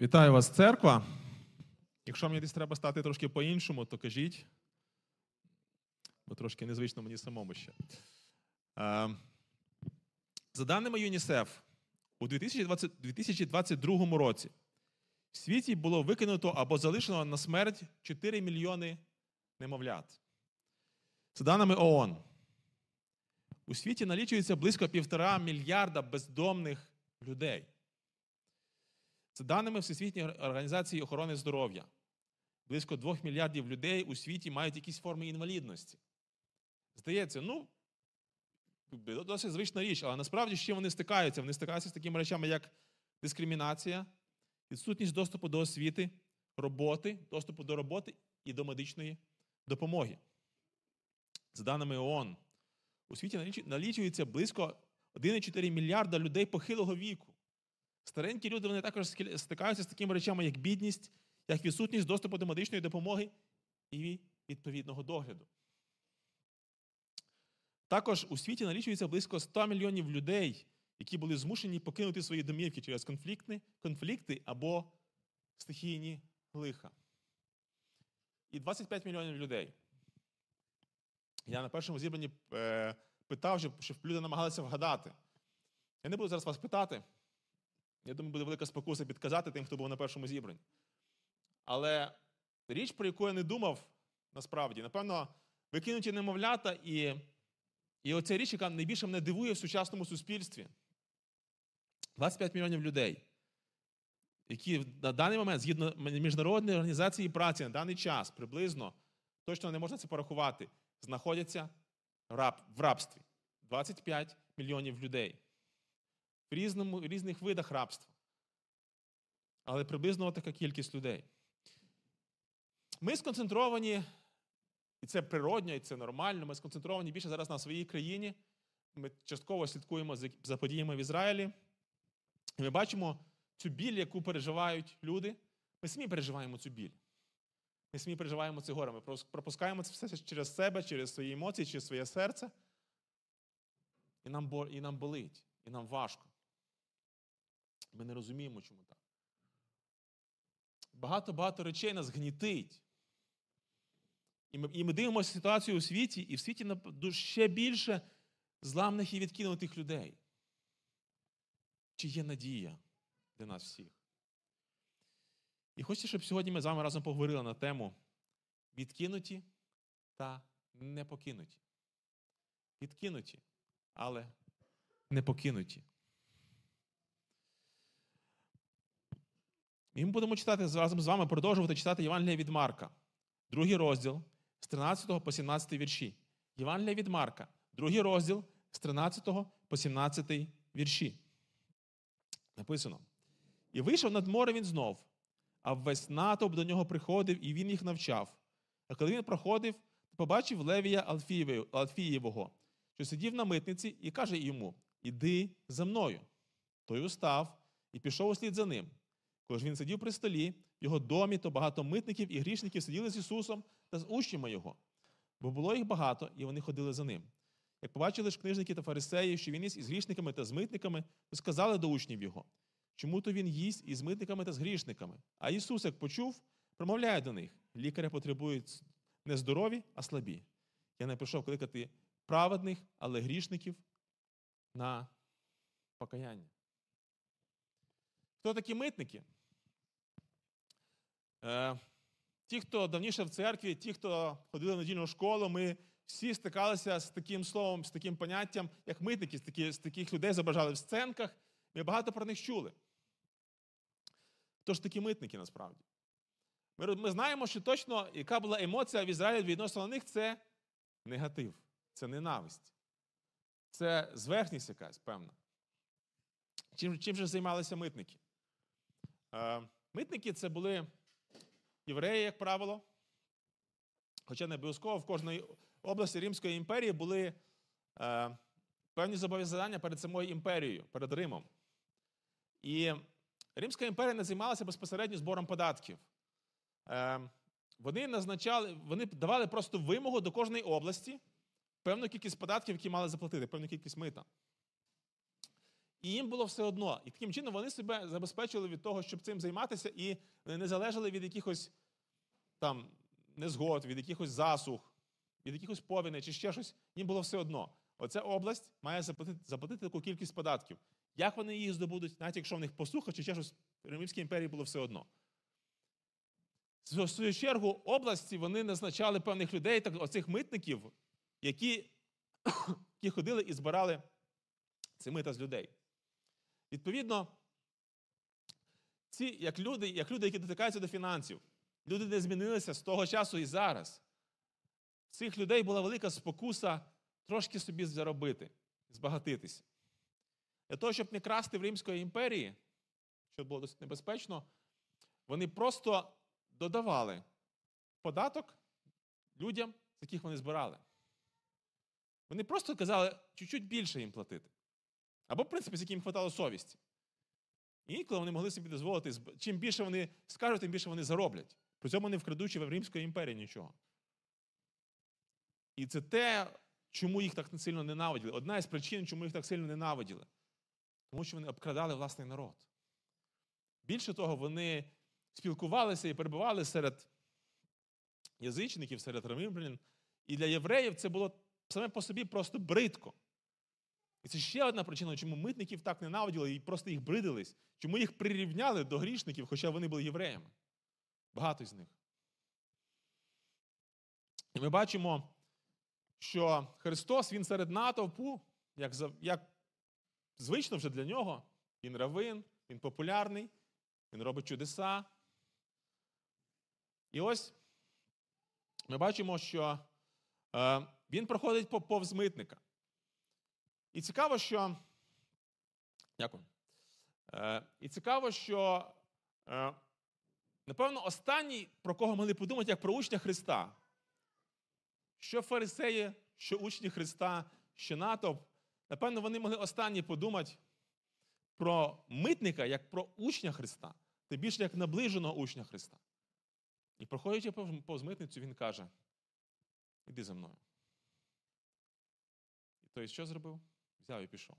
Вітаю вас, церква. Якщо мені десь треба стати трошки по-іншому, то кажіть. Бо трошки незвично мені самому ще. Е, За даними ЮНІСЕФ, у 2020, 2022 році в світі було викинуто або залишено на смерть 4 мільйони немовлят. За даними ООН, у світі налічується близько півтора мільярда бездомних людей. За даними Всесвітньої організації охорони здоров'я, близько 2 мільярдів людей у світі мають якісь форми інвалідності. Здається, ну, досить звична річ, але насправді з чим вони стикаються? Вони стикаються з такими речами, як дискримінація, відсутність доступу до освіти, роботи, доступу до роботи і до медичної допомоги. За даними ООН, у світі налічується близько 1,4 мільярда людей похилого віку. Старенькі люди вони також стикаються з такими речами, як бідність, як відсутність доступу до медичної допомоги і відповідного догляду. Також у світі налічується близько 100 мільйонів людей, які були змушені покинути свої домівки через конфлікти, конфлікти або стихійні лиха. І 25 мільйонів людей. Я на першому зібранні е, питав, щоб люди намагалися вгадати. Я не буду зараз вас питати. Я думаю, буде велика спокуса підказати тим, хто був на першому зібранні. Але річ, про яку я не думав, насправді, напевно, викинуті немовлята, і і оця річ, яка найбільше мене дивує в сучасному суспільстві. 25 мільйонів людей, які на даний момент, згідно Міжнародної організації праці, на даний час приблизно, точно не можна це порахувати, знаходяться в, рабстві. 25 мільйонів людей в різному, різних видах рабства. Але приблизно така кількість людей. Ми сконцентровані, і це природньо, і це нормально. Ми сконцентровані більше зараз на своїй країні. Ми частково слідкуємо за подіями в Ізраїлі. І ми бачимо цю біль, яку переживають люди. Ми самі переживаємо цю біль. Ми самі переживаємо це горе. Ми пропускаємо це все через себе, через свої емоції, через своє серце. І нам і нам болить, і нам важко. Ми не розуміємо, чому так. Багато-багато речей нас гнітить. І ми і ми дивимося ситуацію у світі, і в світі ще більше зламних і відкинутих людей. Чи є надія для нас всіх? І хочеться, щоб сьогодні ми з вами разом поговорили на тему відкинуті та не покинуті. Відкинуті, але не покинуті. І ми будемо читати разом з вами, продовжувати читати Євангелія від Марка, другий розділ з 13 по 17 вірші. Євангелія від Марка, другий розділ з 13 по 17 вірші. Написано: І вийшов над море він знов, а весь натовп до нього приходив, і він їх навчав. А коли він проходив, побачив Левія Алфієвого, що сидів на митниці, і каже йому: Іди за мною. Той устав і пішов услід за ним. Коли ж він сидів при столі, в його домі, то багато митників і грішників сиділи з Ісусом та з учнями Його, бо було їх багато, і вони ходили за ним. Як побачили ж книжники та фарисеї, що він із грішниками та з митниками, то сказали до учнів його, чому то він їсть із митниками та з грішниками. А Ісус, як почув, промовляє до них: лікаря потребують не здорові, а слабі. Я не прийшов кликати праведних, але грішників на покаяння. Хто такі митники? Е, ті, хто давніше в церкві, ті, хто ходили в недільну школу, ми всі стикалися з таким словом, з таким поняттям, як митники, з таких, з таких людей зображали в сценках. Ми багато про них чули. Хто ж такі митники насправді? Ми ми знаємо, що точно, яка була емоція в Ізраїлі відносно них, це негатив, це ненависть. Це зверхність якась, певна. Чим чим же займалися митники? Е, Митники це були євреї, як правило. Хоча не обов'язково в кожній області Римської імперії були е, певні зобов'язання перед самою імперією, перед Римом. І Римська імперія не займалася безпосередньо збором податків. Е, вони назначали, вони давали просто вимогу до кожної області певну кількість податків, які мали заплатити, певну кількість мита. І їм було все одно. І таким чином вони себе забезпечили від того, щоб цим займатися, і не залежали від якихось там незгод, від якихось засух, від якихось повіней чи ще щось. Їм було все одно. Оця область має заплатити, заплатити таку кількість податків. Як вони її здобудуть, навіть якщо в них посуха чи ще щось, Римській імперії було все одно. В свою чергу, області вони назначали певних людей, так, оцих митників, які, які ходили і збирали ці мита з людей. Відповідно, ці як люди, як люди, які дотикаються до фінансів, люди не змінилися з того часу і зараз. В цих людей була велика спокуса трошки собі заробити, збагатитися. Для того, щоб не красти в Римської імперії, що було досить небезпечно, вони просто додавали податок людям, з яких вони збирали. Вони просто казали чуть-чуть більше їм платити. Або, в принципі, з яким їм хватало совісті. І інколи вони могли собі дозволити, чим більше вони скажуть, тим більше вони зароблять. При цьому не вкрадучи в Римської імперії нічого. І це те, чому їх так сильно ненавиділи. Одна із причин, чому їх так сильно ненавиділи. Тому що вони обкрадали власний народ. Більше того, вони спілкувалися і перебували серед язичників, серед римлян. І для євреїв це було саме по собі просто бридко. І це ще одна причина, чому митників так ненавиділи і просто їх бридились, чому їх прирівняли до грішників, хоча вони були євреями. Багато з них. І ми бачимо, що Христос Він серед натовпу, як як звично вже для нього, він равин, він популярний, він робить чудеса. І ось ми бачимо, що е, він проходить повз митника. І цікаво, що. Дякую. Е, І цікаво, що, е, напевно, останній, про кого могли подумати, як про учня Христа. Що фарисеї, що учні Христа, що натовп, напевно, вони могли останні подумати про митника як про учня Христа, тим більше як наближеного учня Христа. І проходячи повз митницю, він каже: Іди за мною. І той що зробив? Взяв і пішов.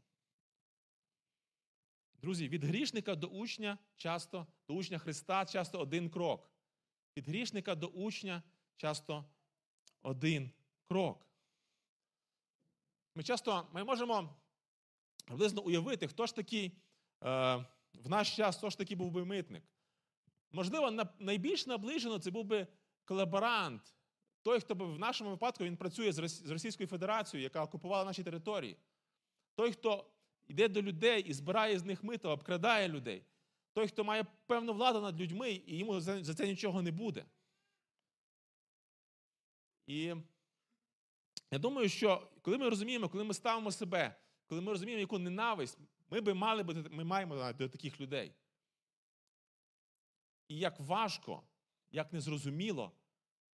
Друзі, від грішника до учня часто, до учня Христа часто один крок. Від грішника до учня часто один крок. Ми часто ми можемо приблизно уявити, хто ж такий е, в наш час, хто ж такий був би митник. Можливо, найбільш наближено це був би колаборант, той, хто в нашому випадку він працює з Російською Федерацією, яка окупувала наші території. Той, хто йде до людей і збирає з них мито, обкрадає людей. Той, хто має певну владу над людьми, і йому за це нічого не буде. І я думаю, що коли ми розуміємо, коли ми ставимо себе, коли ми розуміємо, яку ненависть, ми би мали бути, ми маємо до таких людей. І як важко, як незрозуміло,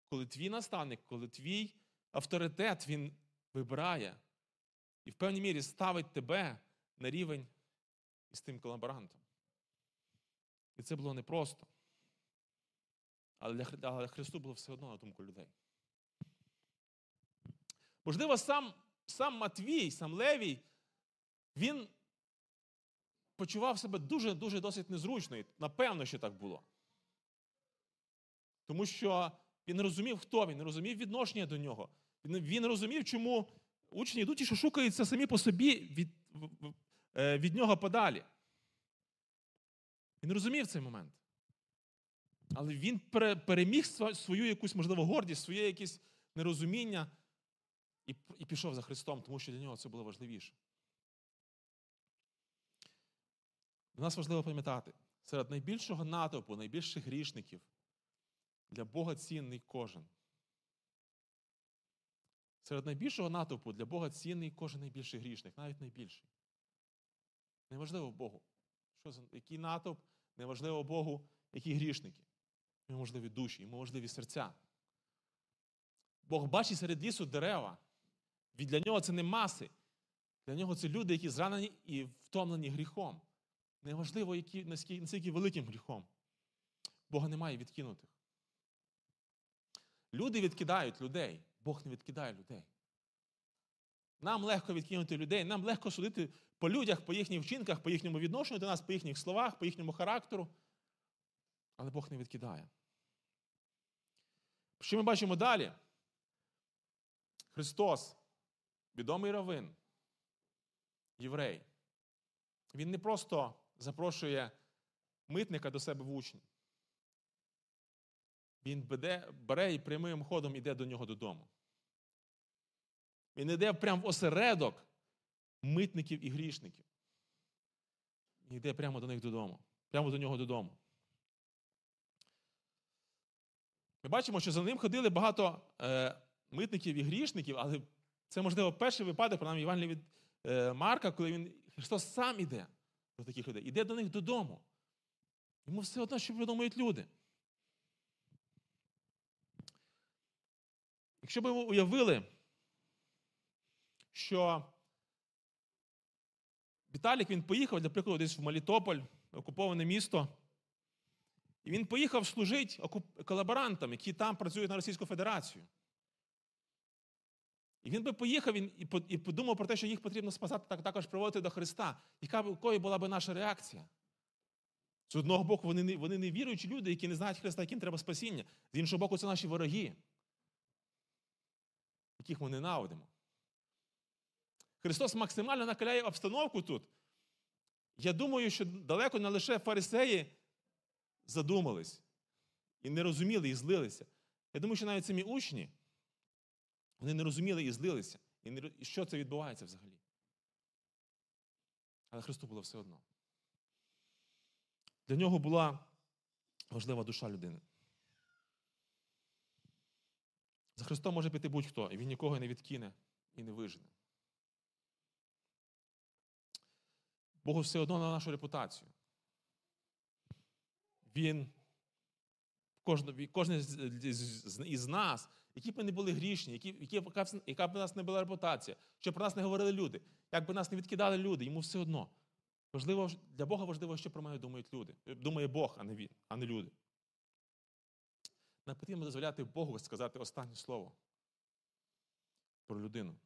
коли твій наставник, коли твій авторитет він вибирає і в певній мірі ставить тебе на рівень із тим колаборантом. І це було непросто. Але для Христу було все одно на думку людей. Можливо, сам сам Матвій, сам Левій, він почував себе дуже-дуже досить незручно. І напевно, що так було. Тому що він не розумів, хто він, не розумів відношення до нього. Він, він розумів, чому учні йдуть і що шукаються самі по собі від, від нього подалі. Він розумів цей момент. Але він переміг свою якусь, можливо, гордість, своє якесь нерозуміння і, і пішов за Христом, тому що для нього це було важливіше. Для нас важливо пам'ятати, серед найбільшого натовпу, найбільших грішників для Бога цінний кожен. Серед найбільшого натовпу для Бога цінний кожен найбільший грішник, навіть найбільший. Неважливо Богу, що за, який натовп, неважливо Богу, які грішники. Йому можливі душі, йому можливі серця. Бог бачить серед лісу дерева. Від для нього це не маси. Для нього це люди, які зранені і втомлені гріхом. Неважливо, які, наскільки великим гріхом. Бога немає відкинутих. Люди відкидають людей. Бог не відкидає людей. Нам легко відкинути людей, нам легко судити по людях, по їхніх вчинках, по їхньому відношенню до нас, по їхніх словах, по їхньому характеру. Але Бог не відкидає. Що ми бачимо далі? Христос, відомий равин, єврей. Він не просто запрошує митника до себе в учні. Він бере, бере і прямим ходом йде до нього додому. Він йде прямо в осередок митників і грішників. І йде прямо до них додому. Прямо до нього додому. Ми бачимо, що за ним ходили багато е, митників і грішників, але це, можливо, перший випадок, принаймні Іван від е, Марка, коли він Христос сам іде до таких людей, іде до них додому. Йому все одно, що придумають люди. Якщо б ви уявили, що Віталік він поїхав, для прикладу, десь в Мелітополь, окуповане місто, і він поїхав служити колаборантам, які там працюють на Російську Федерацію. І він би поїхав і подумав про те, що їх потрібно спасати, так також приводити до Христа. Яка якою була б наша реакція? З одного боку, вони не, вони не віруючі люди, які не знають Христа, яким треба спасіння. З іншого боку, це наші вороги, яких ми ненавидимо. Христос максимально накаляє обстановку тут. Я думаю, що далеко не лише фарисеї задумались і не розуміли, і злилися. Я думаю, що навіть самі учні, вони не розуміли і злилися. І, не, і що це відбувається взагалі. Але Христу було все одно. Для нього була важлива душа людини. За Христом може піти будь-хто, і Він нікого не відкине і не вижене. Богу все одно на нашу репутацію. Він, кожен, із нас, які б ми не були грішні, які, яка б у нас не була репутація, що про нас не говорили люди, як би нас не відкидали люди, йому все одно. Важливо, Для Бога важливо, що про мене думають люди. Думає Бог, а не він, а не люди. Нам потрібно дозволяти Богу сказати останнє слово про людину.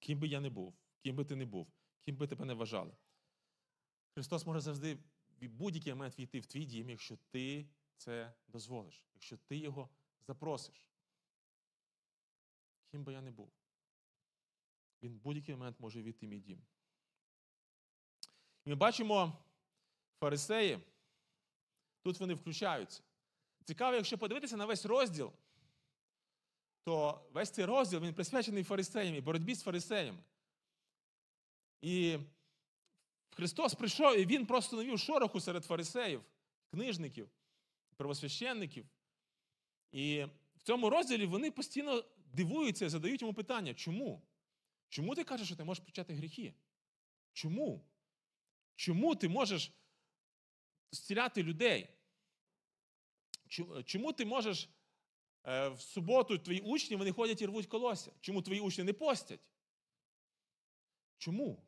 Ким би я не був, ким би ти не був, ким би тебе не вважали. Христос може завжди в будь-який момент війти в твій дім, якщо ти це дозволиш, якщо ти його запросиш. Ким би я не був. Він в будь-який момент може війти в мій дім. Ми бачимо фарисеї, тут вони включаються. Цікаво, якщо подивитися на весь розділ, то весь цей розділ він присвячений фарисеям і боротьбі з фарисеями. І Христос прийшов, і Він просто навів шороху серед фарисеїв, книжників, правосвященників. І в цьому розділі вони постійно дивуються, задають йому питання, чому? Чому ти кажеш, що ти можеш почати гріхи? Чому? Чому ти можеш зціляти людей? Чому ти можеш е, в суботу твої учні вони ходять і рвуть колося? Чому твої учні не постять? Чому?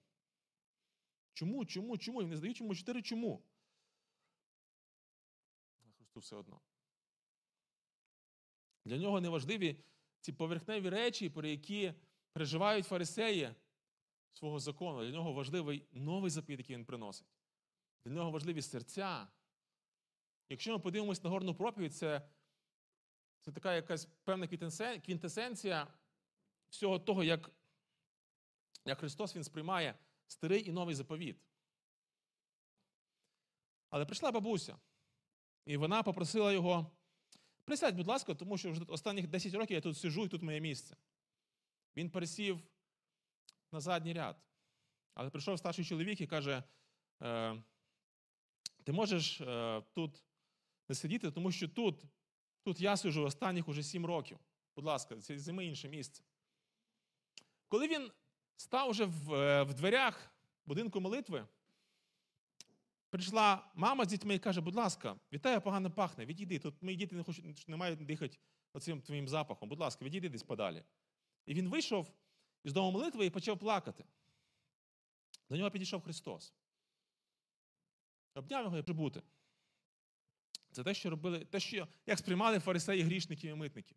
Чому, чому, чому? І не здають йому чотири чому? Христу все одно. Для нього неважливі ці поверхневі речі, про які переживають фарисеї свого закону. Для нього важливий новий заповідь, який він приносить. Для нього важливі серця. Якщо ми подивимось на горну проповідь, це це така якась певна квінтесенція всього того, як як Христос Він сприймає старий і новий заповіт. Але прийшла бабуся, і вона попросила його: присядь, будь ласка, тому що вже останніх 10 років я тут сижу і тут моє місце. Він пересів на задній ряд. Але прийшов старший чоловік і каже: «Е, ти можеш е, тут не сидіти, тому що тут тут я сижу останніх уже сім років. Будь ласка, займи інше місце. Коли він став уже в, е, в дверях будинку молитви, прийшла мама з дітьми і каже: будь ласка, вітаю, погано пахне, відійди. Тут мої діти не хочуть, не мають дихати оцим твоїм запахом. Будь ласка, відійди десь подалі. І він вийшов із дому молитви і почав плакати. До нього підійшов Христос. Обняв його і прибути. Це те, що робили, те, що як сприймали фарисеї грішників і митників.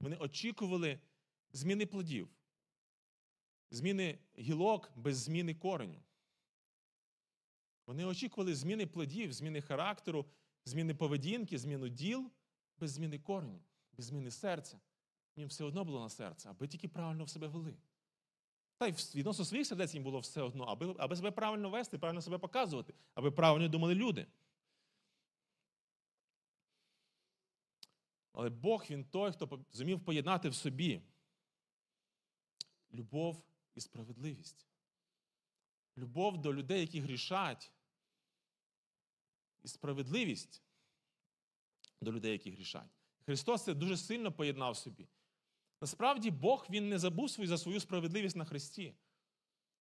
Вони очікували зміни плодів. Зміни гілок без зміни кореню. Вони очікували зміни плодів, зміни характеру, зміни поведінки, зміну діл без зміни кореню, без зміни серця. Їм все одно було на серце, аби тільки правильно в себе вели. Та й відносно своїх сердець їм було все одно, аби, аби себе правильно вести, правильно себе показувати, аби правильно думали люди. Але Бог він той, хто зумів поєднати в собі любов і справедливість. Любов до людей, які грішать, і справедливість до людей, які грішать. Христос це дуже сильно поєднав собі. Насправді, Бог Він не забув свою за свою справедливість на Христі.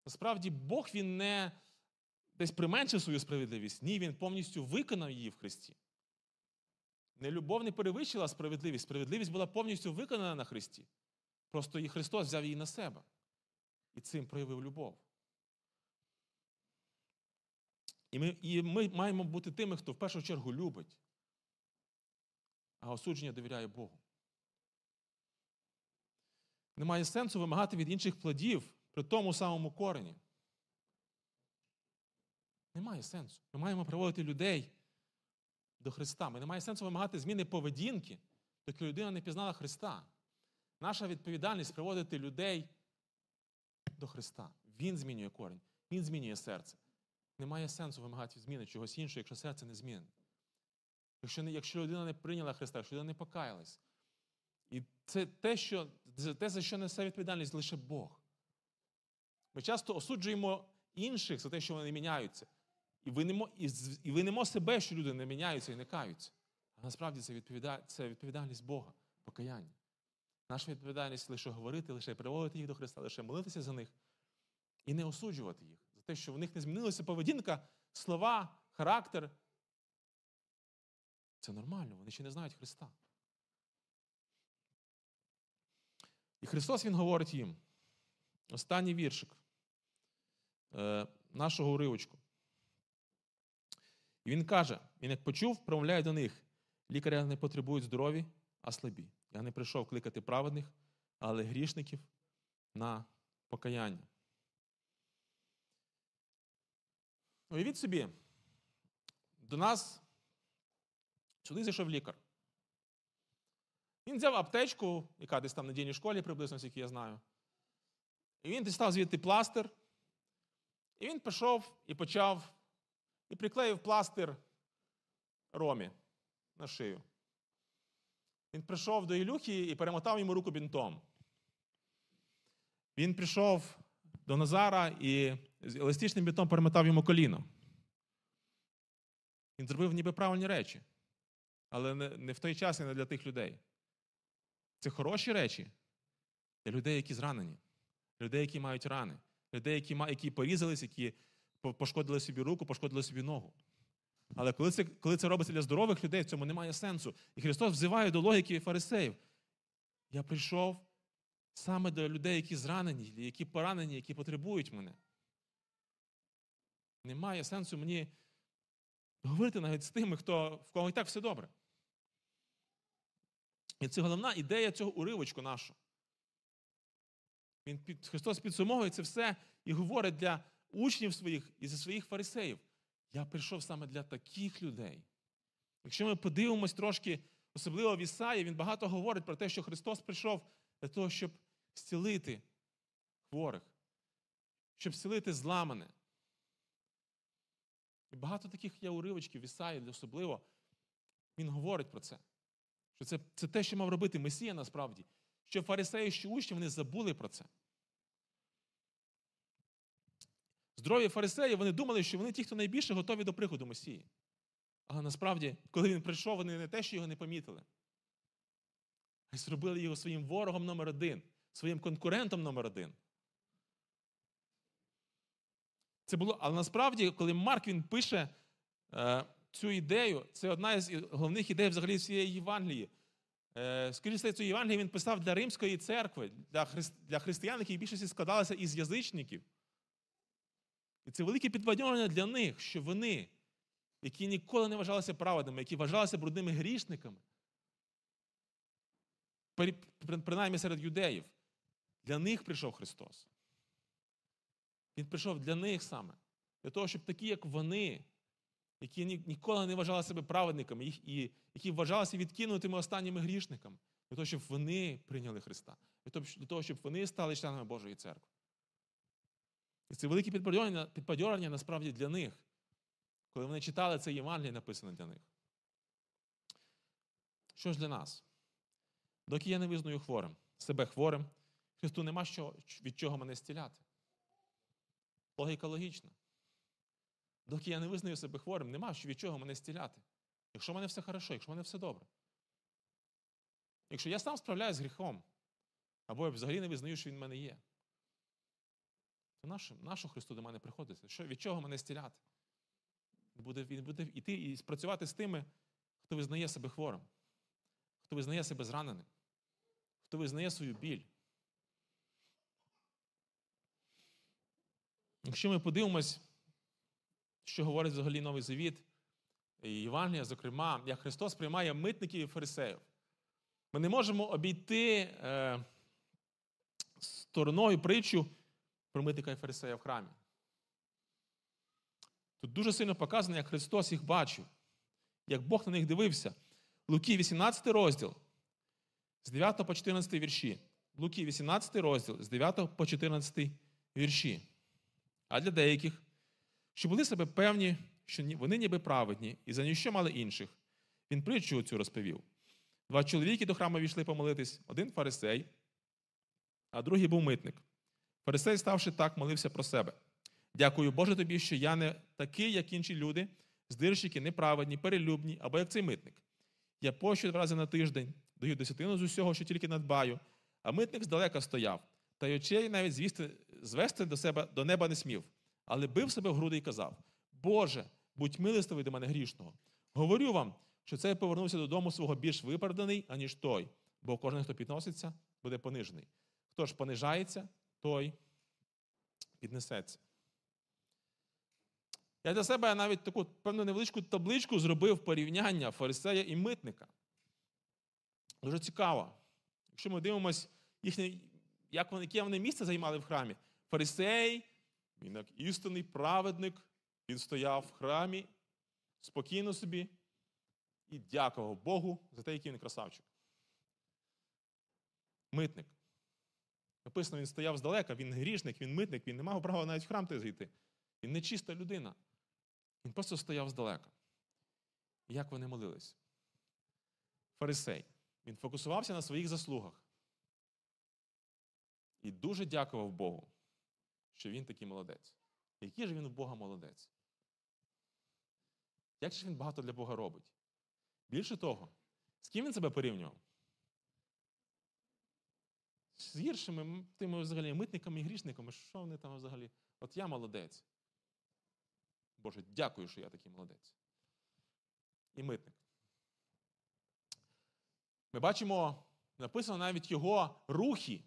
Насправді, Бог Він не десь применшив свою справедливість. Ні, Він повністю виконав її в Христі. Не любов не перевищила справедливість. Справедливість була повністю виконана на Христі. Просто і Христос взяв її на себе і цим проявив любов. І ми, І ми маємо бути тими, хто в першу чергу любить, а осудження довіряє Богу. Немає сенсу вимагати від інших плодів при тому самому корені. Немає сенсу. Ми маємо приводити людей до Христа. Ми немає сенсу вимагати зміни поведінки, доки людина не пізнала Христа. Наша відповідальність приводити людей до Христа. Він змінює корінь, Він змінює серце. Немає сенсу вимагати зміни чогось іншого, якщо серце не змінене. Якщо якщо людина не прийняла Христа, якщо людина не покаялась. І це те, що, те, за що несе відповідальність лише Бог. Ми часто осуджуємо інших за те, що вони не міняються. І винемо, і, і винемо себе, що люди не міняються і не каються. А насправді це, відповіда, це відповідальність Бога, покаяння. Наша відповідальність лише говорити, лише приводити їх до Христа, лише молитися за них і не осуджувати їх за те, що в них не змінилася поведінка, слова, характер. Це нормально, вони ще не знають Христа. І Христос Він говорить їм. Останній віршик е, нашого уривочку. І він каже: він як почув, промовляє до них: лікаря не потребують здорові, а слабі. Я не прийшов кликати праведних, але грішників на покаяння. Уявіть собі, до нас сюди зайшов лікар. Він взяв аптечку, яка десь там на дійній школі, приблизно, скільки я знаю. І він дістав звідти пластир. І він пішов і почав і приклеїв пластир Ромі на шию. Він прийшов до Ілюхи і перемотав йому руку бінтом. Він прийшов до Назара і з еластичним бінтом перемотав йому коліно. Він зробив ніби правильні речі, але не в той час і не для тих людей. Це хороші речі для людей, які зранені, людей, які мають рани, людей, які які порізались, які пошкодили собі руку, пошкодили собі ногу. Але коли це коли це робиться для здорових людей, в цьому немає сенсу. І Христос взиває до логіки фарисеїв. Я прийшов саме до людей, які зранені, які поранені, які потребують мене. Немає сенсу мені говорити навіть з тими, хто, в кого і так все добре. І це головна ідея цього уривочку нашого. Він під, Христос підсумовує це все і говорить для учнів своїх і за своїх фарисеїв. Я прийшов саме для таких людей. Якщо ми подивимось трошки, особливо в Ісаї, він багато говорить про те, що Христос прийшов для того, щоб зцілити хворих, щоб зцілити зламане. І багато таких є уривочків в Ісаї, особливо, він говорить про це. Що це це те, що мав робити Месія насправді. Що фарисеї, що учні, вони забули про це. Здорові фарисеї вони думали, що вони ті, хто найбільше готові до приходу Месії. Але насправді, коли він прийшов, вони не те, що його не помітили, а й зробили його своїм ворогом номер один, своїм конкурентом номер один. Це було, Але насправді, коли Марк він пише е, цю ідею, це одна з головних ідей взагалі всієї Євангелії. Е, Скоріше, цю Євангелію він писав для Римської церкви, для, хри... для християн, які більшості складалися із язичників. І це велике підбадьорення для них, що вони, які ніколи не вважалися праведними, які вважалися брудними грішниками, принаймні серед юдеїв, для них прийшов Христос. Він прийшов для них саме, для того, щоб такі, як вони, які ніколи не вважали себе праведниками, і які вважалися відкинутими останніми грішниками, для того, щоб вони прийняли Христа, для того, щоб вони стали членами Божої церкви. І це велике підбадьорення, підбадьорення насправді для них, коли вони читали це Євангеліє, написане для них. Що ж для нас? Доки я не визнаю хворим, себе хворим, Христу нема що, від чого мене стіляти. Логіка логічна. Доки я не визнаю себе хворим, нема від чого мене стіляти. Якщо в мене все хорошо, якщо в мене все добре. Якщо я сам справляюся з гріхом, або я взагалі не визнаю, що він в мене є, нащо Христу до мене приходити? Що, Від чого мене стіляти? Буде, Він буде йти і спрацювати з тими, хто визнає себе хворим, хто визнає себе зраненим, хто визнає свою біль. Якщо ми подивимось, що говорить взагалі Новий Завіт, і Євангелія, зокрема, як Христос приймає митників і фарисеїв, ми не можемо обійти е, стороною притчу про і фарисея в храмі. Тут дуже сильно показано, як Христос їх бачив, як Бог на них дивився. Луки, 18 розділ, з 9 по 14 вірші. Луки, 18 розділ, з 9 по 14 вірші. А для деяких, що були себе певні, що вони ніби праведні, і за ніщо мали інших, він притчу цю розповів. Два чоловіки до храму війшли помолитись, один фарисей, а другий був митник. Фарисей, ставши так, молився про себе. Дякую Боже тобі, що я не такий, як інші люди, здирщики, неправедні, перелюбні, або як цей митник. Я пощу два рази на тиждень, даю десятину з усього, що тільки надбаю, а митник здалека стояв, та й очей навіть звісти, звести до себе до неба не смів, але бив себе в груди і казав: Боже, будь милостивий до мене грішного. Говорю вам, що цей повернувся додому свого більш виправданий, аніж той, бо кожен, хто підноситься, буде понижений. Хто ж понижається, той піднесеться. Я для себе навіть таку певну невеличку табличку зробив порівняння фарисея і митника. Дуже цікаво. Якщо ми дивимося, їхнє, як вони, яке вони місце займали в храмі, фарисей, він як істинний праведник, він стояв в храмі спокійно собі і дякував Богу за те, який він красавчик. Митник. Написано, він стояв здалека, він грішник, він митник, він не мав права навіть в храм зайти. Він не чиста людина. Він просто стояв здалека. Як вони молились? Фарисей. Він фокусувався на своїх заслугах. І дуже дякував Богу, що він такий молодець. Який ж він у Бога молодець? Як же він багато для Бога робить? Більше того, з ким він себе порівнював? З гіршими тими взагалі митниками і грішниками, що вони там взагалі? От я молодець. Боже, дякую, що я такий молодець. І митник. Ми бачимо, написано навіть його рухи,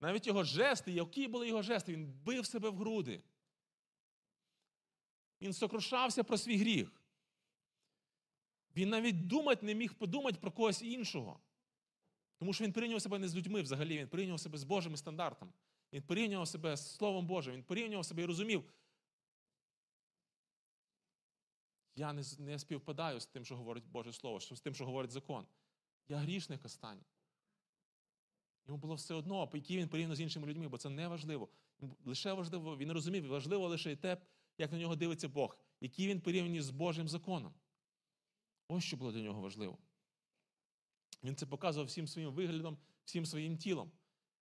навіть його жести, які були його жести, він бив себе в груди. Він сокрушався про свій гріх. Він навіть думати не міг подумати про когось іншого. Тому що він порівнював себе не з людьми взагалі, він порівнював себе з Божими стандартами. Він порівнював себе з Словом Божим, він порівнював себе і розумів. Я не не співпадаю з тим, що говорить Боже Слово, з тим, що говорить закон. Я грішник останній. Йому було все одно, який він порівняно з іншими людьми, бо це не важливо. Лише важливо, він розумів, важливо лише те, як на нього дивиться Бог, який він порівняний з Божим законом. Ось що було для нього важливо. Він це показував всім своїм виглядом, всім своїм тілом.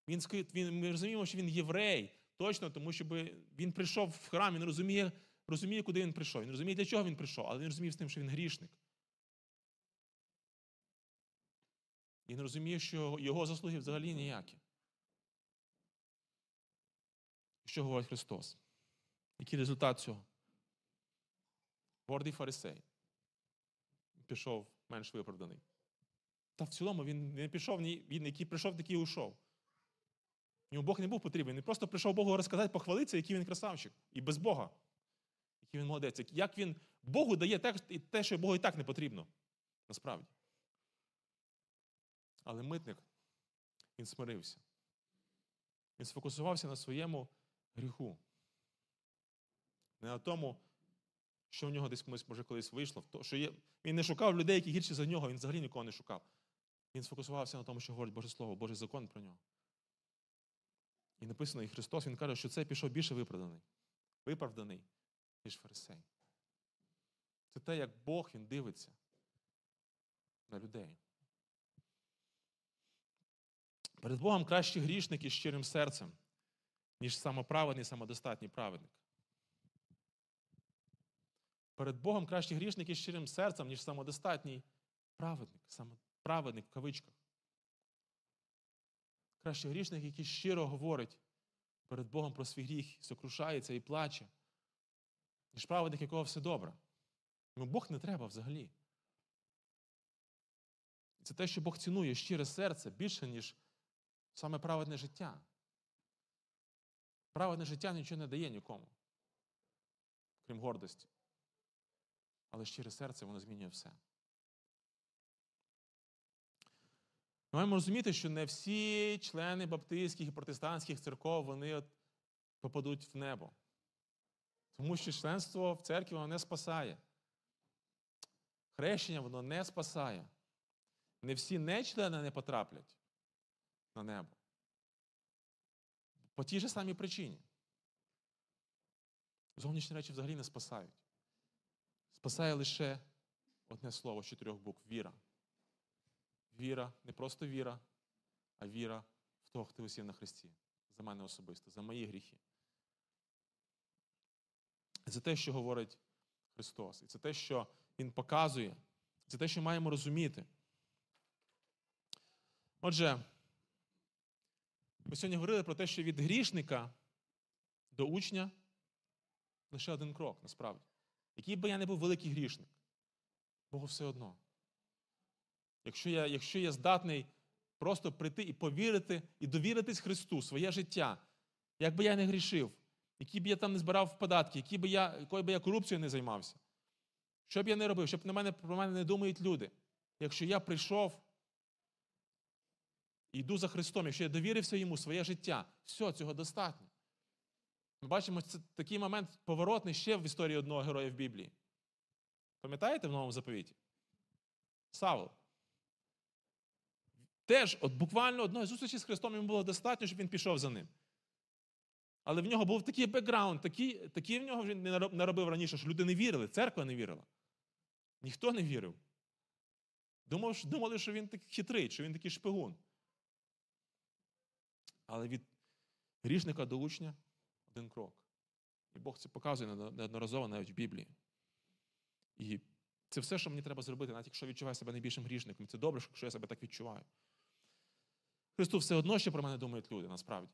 Він, він, Ми розуміємо, що він єврей, точно, тому що він прийшов в храм, він розуміє, розуміє, куди він прийшов. Він розуміє, для чого він прийшов, але він розуміє з тим, що він грішник. Він розуміє, що його заслуги взагалі ніякі. Що говорить Христос? Який результат цього? Гордий фарисей. Пішов менш виправданий. Та в цілому він не пішов, він який прийшов, такий ушов. Йому Бог не був потрібен. Він просто прийшов Богу розказати, похвалитися, який він красавчик. І без Бога. Який він молодець. Як він Богу дає те, що Богу і так не потрібно. Насправді. Але митник, він смирився. Він сфокусувався на своєму гріху. Не на тому, що в нього десь комусь, може, колись вийшло. Що є... Він не шукав людей, які гірші за нього, він взагалі нікого не шукав. Він сфокусувався на тому, що говорить Боже Слово, Божий закон про нього. І написано, і Христос Він каже, що це пішов більше виправданий. Виправданий, ніж фарисей. Це те, як Бог Він дивиться на людей. Перед Богом кращі грішники з щирим серцем, ніж самоправедний, самодостатній праведник. Перед Богом кращі грішники з щирим серцем, ніж самодостатній праведник, самоправедник в кавичках. Краще грішник, який щиро говорить перед Богом про свій гріх, сокрушається і плаче, ніж праведник, якого все добре. Йому Бог не треба взагалі. Це те, що Бог цінує щире серце більше, ніж саме праведне життя. Праведне життя нічого не дає нікому, крім гордості. Але щире серце воно змінює все. Ми маємо розуміти, що не всі члени баптистських і протестантських церков вони попадуть в небо. Тому що членство в церкві воно не спасає. Хрещення воно не спасає. Не всі нечлени не потраплять на небо. По тій же самій причині. Зовнішні речі взагалі не спасають. Спасає лише одне слово з чотирьох букв віра. Віра, не просто віра, а віра в того, хто усів на Христі. За мене особисто, за мої гріхи. Це те, що говорить Христос. І це те, що Він показує. Це те, що маємо розуміти. Отже, ми сьогодні говорили про те, що від грішника до учня лише один крок, насправді. Який би я не був великий грішник, Богу все одно. Якщо я, Якщо я здатний просто прийти і повірити, і довіритись Христу, своє життя, як би я не грішив, які б я там не збирав податки, які би я, якою би я корупцією не займався, що б я не робив, щоб на мене, про мене не думають люди. Якщо я прийшов і йду за Христом, якщо я довірився йому своє життя, все, цього достатньо. Ми бачимо, це такий момент поворотний ще в історії одного героя в Біблії. Пам'ятаєте в новому заповіті? Савл. Теж, от буквально одної зустрічі з Христом йому було достатньо, щоб він пішов за ним. Але в нього був такий бекграунд, такий, такий в нього він не робив раніше, що люди не вірили, церква не вірила. Ніхто не вірив. Думав, Думали, що він такий хитрий, що він такий шпигун. Але від грішника до учня один крок. І Бог це показує неодноразово навіть в Біблії. І це все, що мені треба зробити, навіть якщо відчуваю себе найбільшим грішником. Це добре, що я себе так відчуваю. Христу все одно, що про мене думають люди, насправді.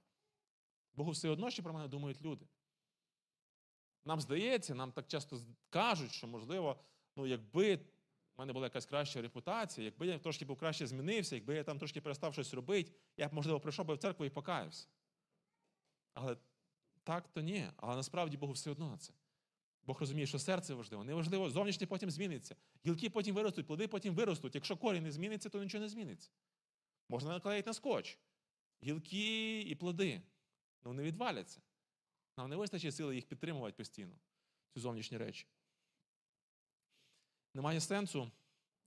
Богу все одно, що про мене думають люди. Нам здається, нам так часто кажуть, що, можливо, ну, якби в мене була якась краща репутація, якби я трошки був краще змінився, якби я там трошки перестав щось робити, я б, можливо, прийшов би в церкву і покаявся. Але так то ні. Але насправді Богу все одно на це. Бог розуміє, що серце важливо. Неважливо, зовнішнє потім зміниться. Гілки потім виростуть, плоди потім виростуть. Якщо корінь не зміниться, то нічого не зміниться. Можна наклеїти на скотч. Гілки і плоди. Ну не відваляться. Нам не вистачить сили їх підтримувати постійно, ці зовнішні речі. Немає сенсу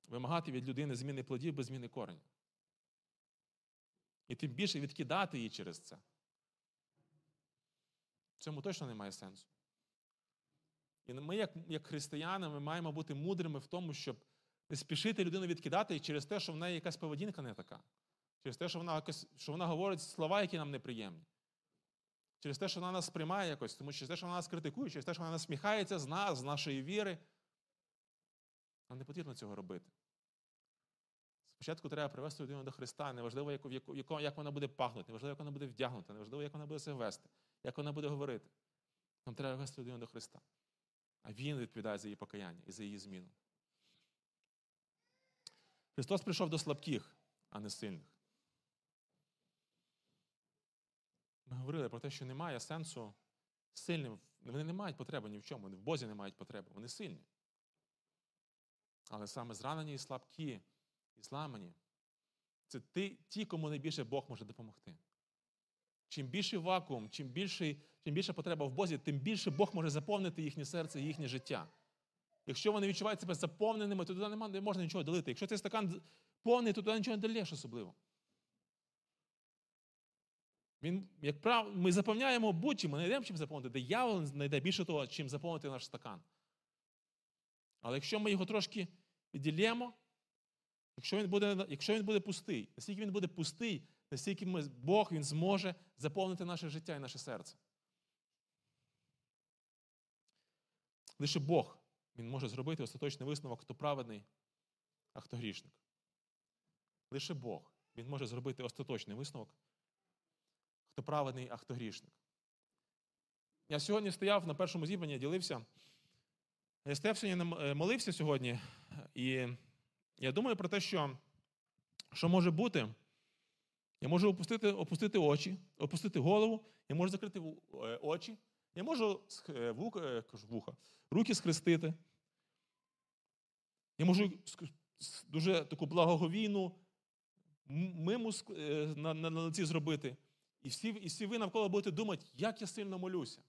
вимагати від людини зміни плодів без зміни кореня. І тим більше відкидати її через це. Цьому точно немає сенсу. І ми, як як християни, ми маємо бути мудрими в тому, щоб не спішити людину відкидати через те, що в неї якась поведінка не така, через те, що вона якось, що вона говорить слова, які нам неприємні, через те, що вона нас сприймає якось, тому через те, що вона нас критикує, через те, що вона насміхається з нас, з нашої віри. Нам не потрібно цього робити. Спочатку треба привести людину до Христа, неважливо, як, як, як вона буде пахнути, неважливо, як вона буде вдягнута, неважливо, як вона буде себе вести, як вона буде говорити. Нам треба вести людину до Христа. А Він відповідає за її покаяння і за її зміну. Христос прийшов до слабких, а не сильних. Говорили про те, що немає сенсу сильним. Вони не мають потреби ні в чому, вони в Бозі не мають потреби, вони сильні. Але саме зранені і слабкі, і зламані це ті, кому найбільше Бог може допомогти. Чим більший вакуум, чим, більший, чим більша потреба в Бозі, тим більше Бог може заповнити їхнє серце і їхнє життя. Якщо вони відчувають себе заповненими, то туди не можна нічого долити. Якщо цей стакан повний, то туди нічого не долєш особливо. Він, як прав, Ми заповняємо будь-чим, ми не йдемо чим заповнити. Диявол знайде більше того, чим заповнити наш стакан. Але якщо ми його трошки відділємо, якщо він буде якщо він буде пустий, наскільки він буде пустий, настільки ми, Бог він зможе заповнити наше життя і наше серце. Лише Бог він може зробити остаточний висновок, хто праведний, а хто грішник. Лише Бог він може зробити остаточний висновок, хто праведний, а хто грішник. Я сьогодні стояв на першому зібранні, ділився. Я стояв сьогодні, молився сьогодні, і я думаю про те, що що може бути. Я можу опустити опустити очі, опустити голову, я можу закрити очі, я можу вуха, вуха, руки схрестити. Я можу дуже таку благоговійну миму на лиці зробити. І всі, і всі ви навколо будете думати, як я сильно молюся.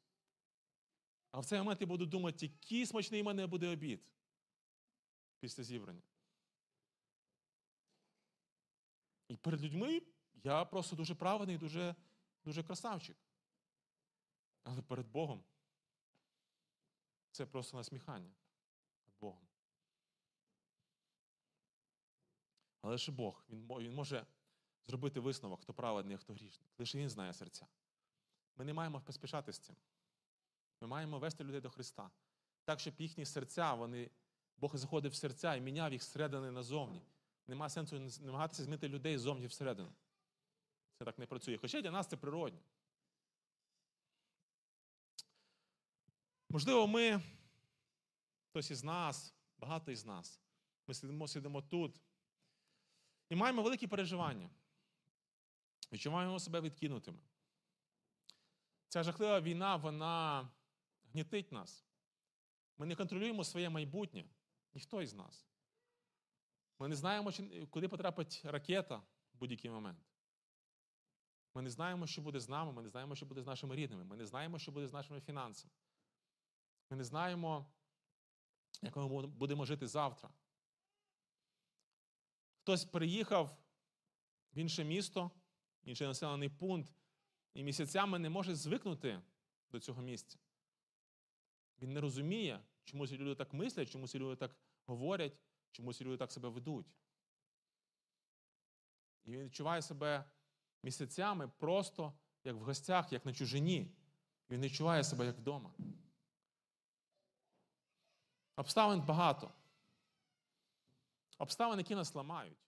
А в цей момент я буду думати, який смачний в мене буде обід після зібрання. І перед людьми я просто дуже праведний, дуже, дуже красавчик. Але перед Богом це просто насміхання над Богом. Але лише Бог, Він, він може зробити висновок, хто праведний, хто грішний. Лише Він знає серця. Ми не маємо поспішати з цим. Ми маємо вести людей до Христа. Так, щоб їхні серця, вони, Бог заходив в серця і міняв їх зсередини назовні. Нема сенсу намагатися змінити людей ззовні всередину. Це так не працює. Хоча для нас це природне. Можливо, ми, хтось із нас, багато із нас, ми сидимо, сидимо тут і маємо великі переживання. Відчуваємо себе відкинутими. Ця жахлива війна, вона гнітить нас. Ми не контролюємо своє майбутнє, ніхто із нас. Ми не знаємо, куди потрапить ракета в будь-який момент. Ми не знаємо, що буде з нами, ми не знаємо, що буде з нашими рідними, ми не знаємо, що буде з нашими фінансами. Ми не знаємо, як ми будемо жити завтра. Хтось приїхав в інше місто, інший населений пункт, і місяцями не може звикнути до цього місця. Він не розуміє, чому ці люди так мислять, чому ці люди так говорять, чому ці люди так себе ведуть. І він відчуває себе місяцями просто як в гостях, як на чужині. Він відчуває себе як вдома. Обставин багато. Обставин, які нас ламають.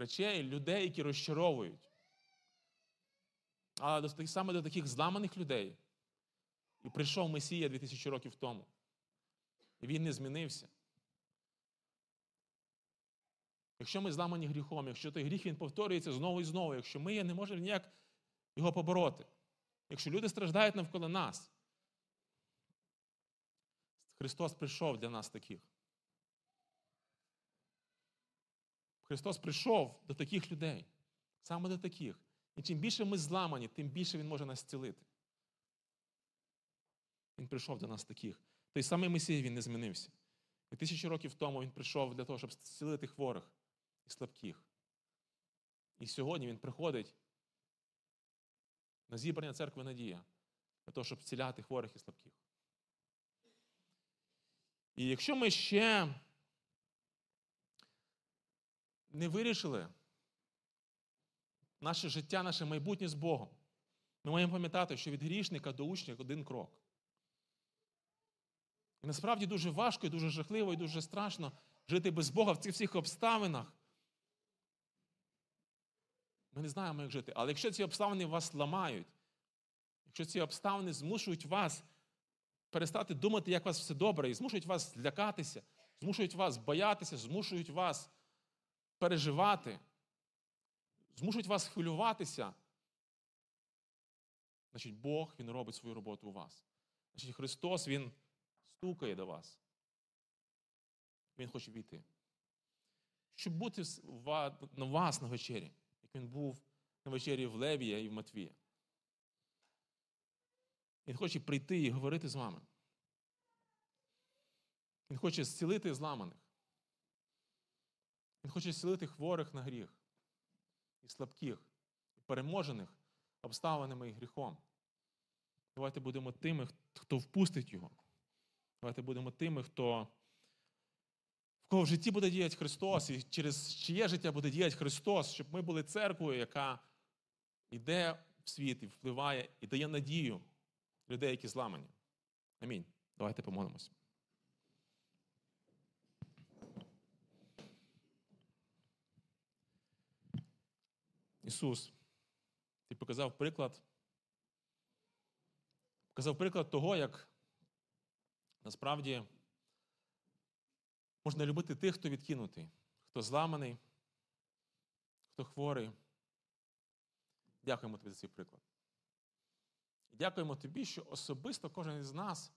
Речей, людей, які розчаровують. Але саме до таких зламаних людей і прийшов Месія 2000 років тому. І він не змінився. Якщо ми зламані гріхом, якщо той гріх він повторюється знову і знову, якщо ми не можемо ніяк його побороти, якщо люди страждають навколо нас, Христос прийшов для нас таких. Христос прийшов до таких людей, саме до таких. І чим більше ми зламані, тим більше Він може нас зцілити. Він прийшов до нас таких. Той самий Месій він не змінився. І тисячі років тому він прийшов для того, щоб зцілити хворих і слабких. І сьогодні він приходить на зібрання церкви Надія для того, щоб зціляти хворих і слабких. І якщо ми ще не вирішили наше життя, наше майбутнє з Богом, ми маємо пам'ятати, що від грішника до учня один крок. І насправді дуже важко, і дуже жахливо, і дуже страшно жити без Бога в цих всіх обставинах. Ми не знаємо, як жити. Але якщо ці обставини вас ламають, якщо ці обставини змушують вас перестати думати, як у вас все добре, і змушують вас злякатися, змушують вас боятися, змушують вас переживати, змушують вас хвилюватися, значить, Бог Він робить свою роботу у вас. Значить, Христос, Він стукає до вас. Він хоче війти. Щоб бути на вас на вечері, як він був на вечері в Левія і в Матвія. Він хоче прийти і говорити з вами. Він хоче зцілити зламаних. Він хоче зцілити хворих на гріх, і слабких, і переможених обставинами і гріхом. Давайте будемо тими, хто впустить його. Давайте будемо тими, хто в кого в житті буде діяти Христос, і через чиє життя буде діяти Христос, щоб ми були церквою, яка йде в світ і впливає, і дає надію людей, які зламані. Амінь. Давайте помолимося. Ісус, Ти показав приклад, показав приклад того, як насправді можна любити тих, хто відкинутий, хто зламаний, хто хворий. Дякуємо тобі за цей приклад. Дякуємо тобі, що особисто кожен із нас,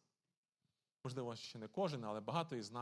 можливо, ще не кожен, але багато із нас.